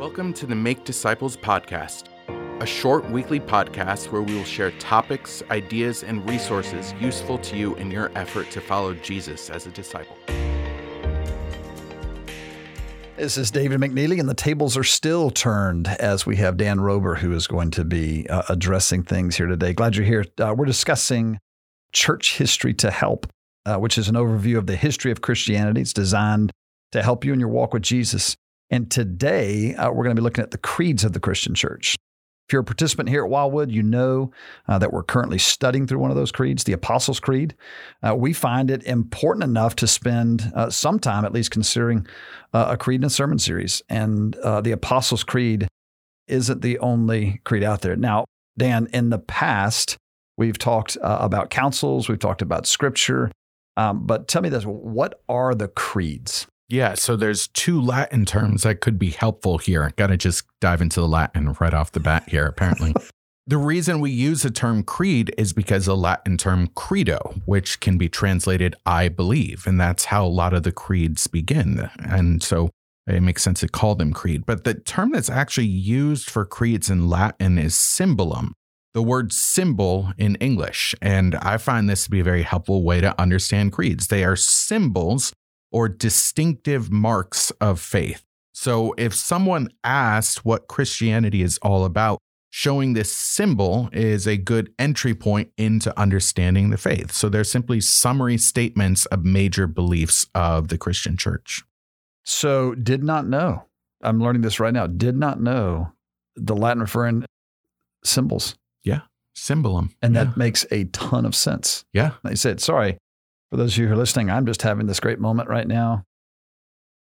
Welcome to the Make Disciples podcast, a short weekly podcast where we will share topics, ideas, and resources useful to you in your effort to follow Jesus as a disciple. This is David McNeely, and the tables are still turned as we have Dan Roeber, who is going to be uh, addressing things here today. Glad you're here. Uh, we're discussing Church History to Help, uh, which is an overview of the history of Christianity. It's designed to help you in your walk with Jesus. And today, uh, we're going to be looking at the creeds of the Christian church. If you're a participant here at Wildwood, you know uh, that we're currently studying through one of those creeds, the Apostles' Creed. Uh, we find it important enough to spend uh, some time at least considering uh, a creed in a sermon series. And uh, the Apostles' Creed isn't the only creed out there. Now, Dan, in the past, we've talked uh, about councils, we've talked about scripture. Um, but tell me this what are the creeds? Yeah, so there's two Latin terms that could be helpful here. Got to just dive into the Latin right off the bat here, apparently. the reason we use the term creed is because the Latin term credo, which can be translated I believe. And that's how a lot of the creeds begin. And so it makes sense to call them creed. But the term that's actually used for creeds in Latin is symbolum, the word symbol in English. And I find this to be a very helpful way to understand creeds. They are symbols or distinctive marks of faith. So if someone asked what Christianity is all about, showing this symbol is a good entry point into understanding the faith. So they're simply summary statements of major beliefs of the Christian church. So, did not know. I'm learning this right now. Did not know the Latin referring symbols. Yeah, symbolum. And that makes a ton of sense. Yeah. They said, sorry, for those of you who are listening, I'm just having this great moment right now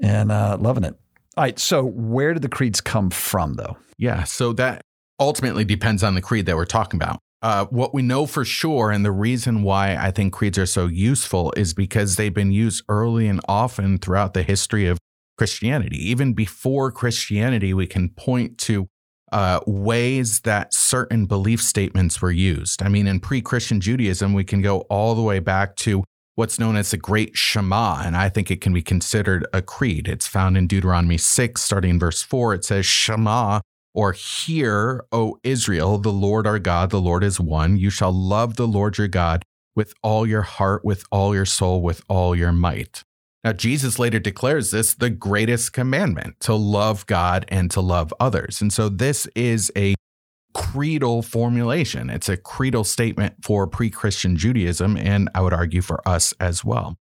and uh, loving it. All right. So, where did the creeds come from, though? Yeah. So, that ultimately depends on the creed that we're talking about. Uh, what we know for sure, and the reason why I think creeds are so useful, is because they've been used early and often throughout the history of Christianity. Even before Christianity, we can point to uh, ways that certain belief statements were used. I mean, in pre Christian Judaism, we can go all the way back to what's known as the Great Shema, and I think it can be considered a creed. It's found in Deuteronomy 6, starting in verse 4. It says, Shema, or Hear, O Israel, the Lord our God, the Lord is one. You shall love the Lord your God with all your heart, with all your soul, with all your might. Now, Jesus later declares this the greatest commandment to love God and to love others. And so, this is a creedal formulation. It's a creedal statement for pre Christian Judaism, and I would argue for us as well.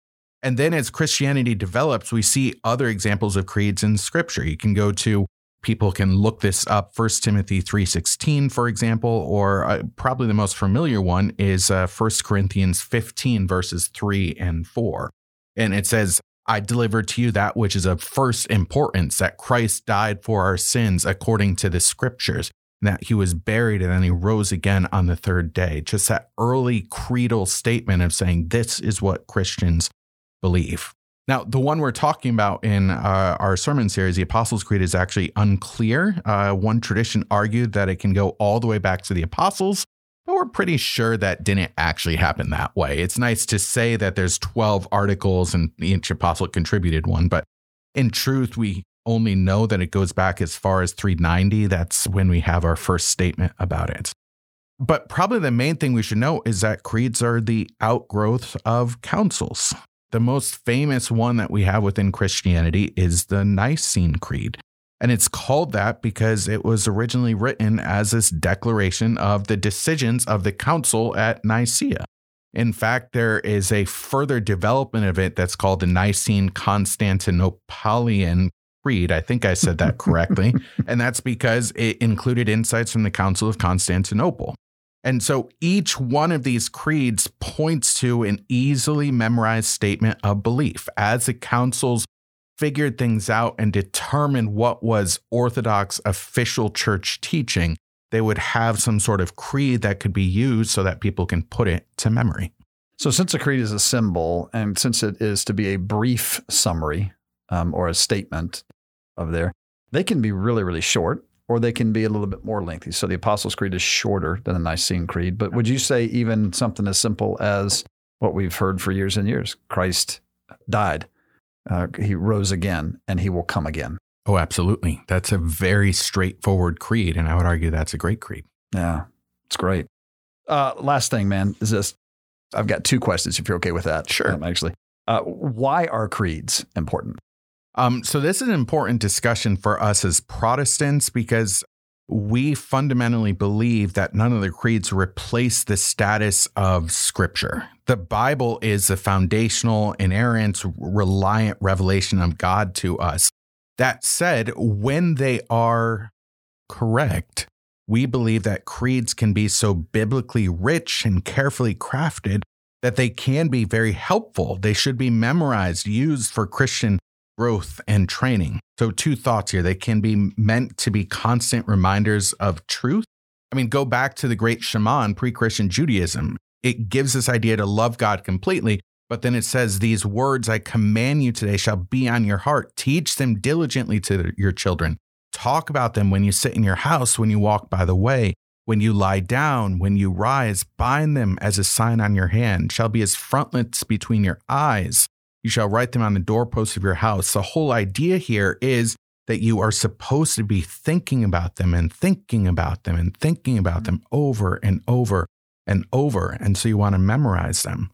And then as Christianity develops, we see other examples of creeds in scripture. You can go to people can look this up 1 timothy 3.16 for example or uh, probably the most familiar one is uh, 1 corinthians 15 verses 3 and 4 and it says i delivered to you that which is of first importance that christ died for our sins according to the scriptures that he was buried and then he rose again on the third day. Just that early creedal statement of saying, this is what Christians believe. Now, the one we're talking about in uh, our sermon series, the Apostles' Creed, is actually unclear. Uh, one tradition argued that it can go all the way back to the Apostles, but we're pretty sure that didn't actually happen that way. It's nice to say that there's 12 articles and each apostle contributed one, but in truth, we only know that it goes back as far as 390. That's when we have our first statement about it. But probably the main thing we should know is that creeds are the outgrowth of councils. The most famous one that we have within Christianity is the Nicene Creed. And it's called that because it was originally written as this declaration of the decisions of the council at Nicaea. In fact, there is a further development of it that's called the Nicene Constantinopolitan Creed. I think I said that correctly. and that's because it included insights from the Council of Constantinople. And so each one of these creeds points to an easily memorized statement of belief as the councils figured things out and determined what was Orthodox official church teaching. They would have some sort of creed that could be used so that people can put it to memory. So, since a creed is a symbol, and since it is to be a brief summary um, or a statement of there. They can be really, really short, or they can be a little bit more lengthy. So the Apostles' Creed is shorter than the Nicene Creed. But would you say even something as simple as what we've heard for years and years Christ died, uh, he rose again, and he will come again? Oh, absolutely. That's a very straightforward creed. And I would argue that's a great creed. Yeah, it's great. Uh, last thing, man, is this. I've got two questions if you're okay with that. Sure. Um, actually, uh, why are creeds important? Um, so, this is an important discussion for us as Protestants because we fundamentally believe that none of the creeds replace the status of Scripture. The Bible is the foundational, inerrant, reliant revelation of God to us. That said, when they are correct, we believe that creeds can be so biblically rich and carefully crafted that they can be very helpful. They should be memorized, used for Christian growth and training. So, two thoughts here. They can be meant to be constant reminders of truth. I mean, go back to the great Shema, pre Christian Judaism. It gives this idea to love God completely, but then it says, These words I command you today shall be on your heart. Teach them diligently to your children. Talk about them when you sit in your house, when you walk by the way, when you lie down, when you rise. Bind them as a sign on your hand, shall be as frontlets between your eyes. You shall write them on the doorposts of your house. The whole idea here is that you are supposed to be thinking about them and thinking about them and thinking about them over and over and over. And so you want to memorize them.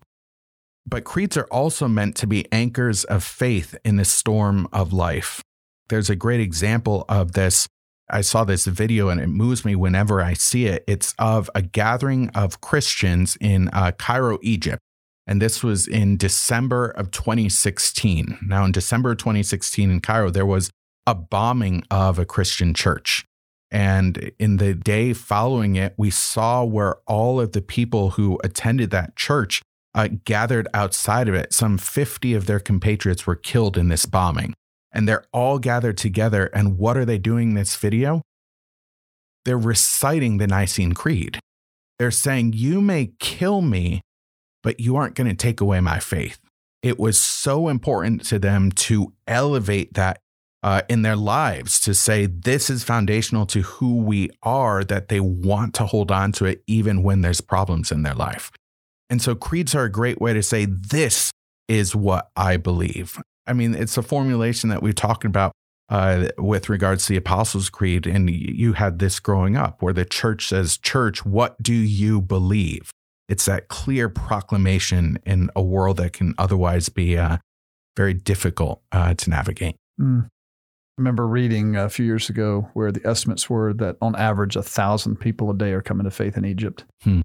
But creeds are also meant to be anchors of faith in the storm of life. There's a great example of this. I saw this video and it moves me whenever I see it. It's of a gathering of Christians in uh, Cairo, Egypt. And this was in December of 2016. Now, in December 2016 in Cairo, there was a bombing of a Christian church. And in the day following it, we saw where all of the people who attended that church uh, gathered outside of it. Some 50 of their compatriots were killed in this bombing. And they're all gathered together. And what are they doing in this video? They're reciting the Nicene Creed. They're saying, You may kill me, but you aren't going to take away my faith. It was so important to them to elevate that uh, in their lives to say this is foundational to who we are, that they want to hold on to it even when there's problems in their life. And so creeds are a great way to say, this is what I believe. I mean, it's a formulation that we've talked about uh, with regards to the Apostles' Creed. And you had this growing up where the church says, Church, what do you believe? It's that clear proclamation in a world that can otherwise be uh, very difficult uh, to navigate. Mm. I remember reading a few years ago where the estimates were that on average, a thousand people a day are coming to faith in Egypt. Hmm.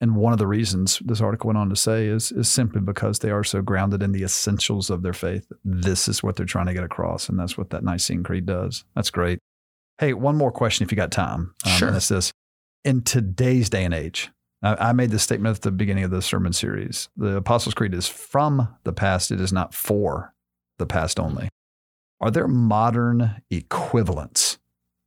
And one of the reasons this article went on to say is, is simply because they are so grounded in the essentials of their faith. This is what they're trying to get across. And that's what that Nicene Creed does. That's great. Hey, one more question if you got time. Um, sure. And it's this In today's day and age, I, made this statement at the beginning of the sermon series the Apostles' Creed is from the past, it is not for the past only. Are there modern equivalents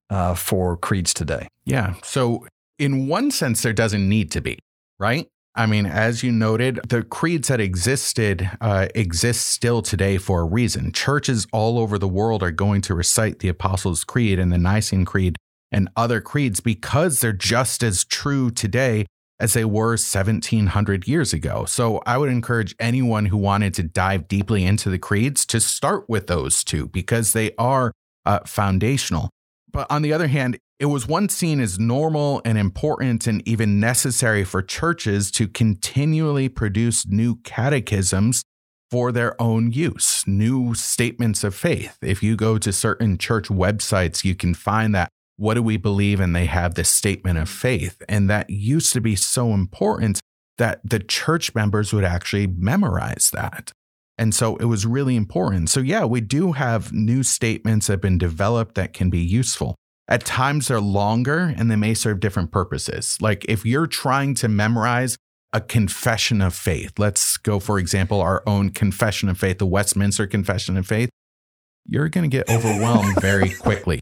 uh, for creeds today? Yeah. So, in one sense, there doesn't need to be right? I mean, as you noted, the creeds that existed uh, exist still today for a reason. Churches all over the world are going to recite the Apostles' Creed and the Nicene Creed and other creeds because they're just as true today as they were 1700 years ago. So I would encourage anyone who wanted to dive deeply into the creeds to start with those two because they are uh, foundational. But on the other hand, it was once seen as normal and important and even necessary for churches to continually produce new catechisms for their own use, new statements of faith. If you go to certain church websites, you can find that what do we believe? And they have this statement of faith. And that used to be so important that the church members would actually memorize that. And so it was really important. So, yeah, we do have new statements that have been developed that can be useful. At times they're longer and they may serve different purposes. Like if you're trying to memorize a confession of faith, let's go, for example, our own confession of faith, the Westminster Confession of Faith, you're going to get overwhelmed very quickly.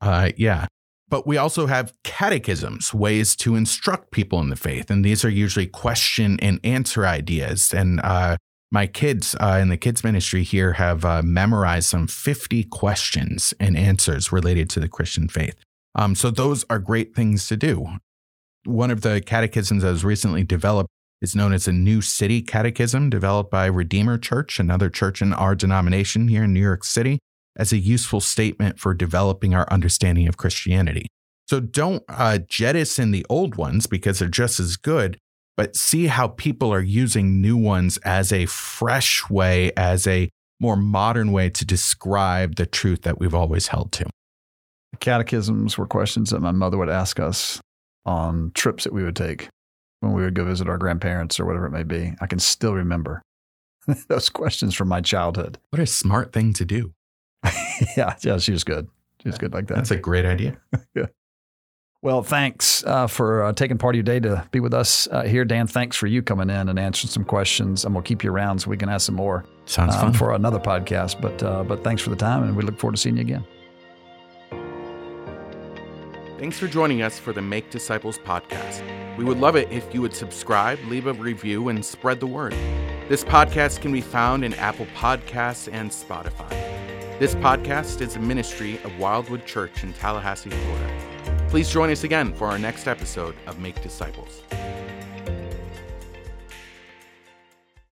Uh, yeah. But we also have catechisms, ways to instruct people in the faith. And these are usually question and answer ideas. And uh, my kids uh, in the kids ministry here have uh, memorized some 50 questions and answers related to the Christian faith. Um, so those are great things to do. One of the catechisms that was recently developed is known as a New City Catechism, developed by Redeemer Church, another church in our denomination here in New York City. As a useful statement for developing our understanding of Christianity. So don't uh, jettison the old ones because they're just as good, but see how people are using new ones as a fresh way, as a more modern way to describe the truth that we've always held to. Catechisms were questions that my mother would ask us on trips that we would take when we would go visit our grandparents or whatever it may be. I can still remember those questions from my childhood. What a smart thing to do. yeah, yeah, she was good. She was good like that. That's a great idea. yeah. Well, thanks uh, for uh, taking part of your day to be with us uh, here, Dan. Thanks for you coming in and answering some questions. I'm gonna keep you around so we can ask some more. Sounds um, fun for another podcast. But uh, but thanks for the time, and we look forward to seeing you again. Thanks for joining us for the Make Disciples podcast. We would love it if you would subscribe, leave a review, and spread the word. This podcast can be found in Apple Podcasts and Spotify. This podcast is a ministry of Wildwood Church in Tallahassee, Florida. Please join us again for our next episode of Make Disciples.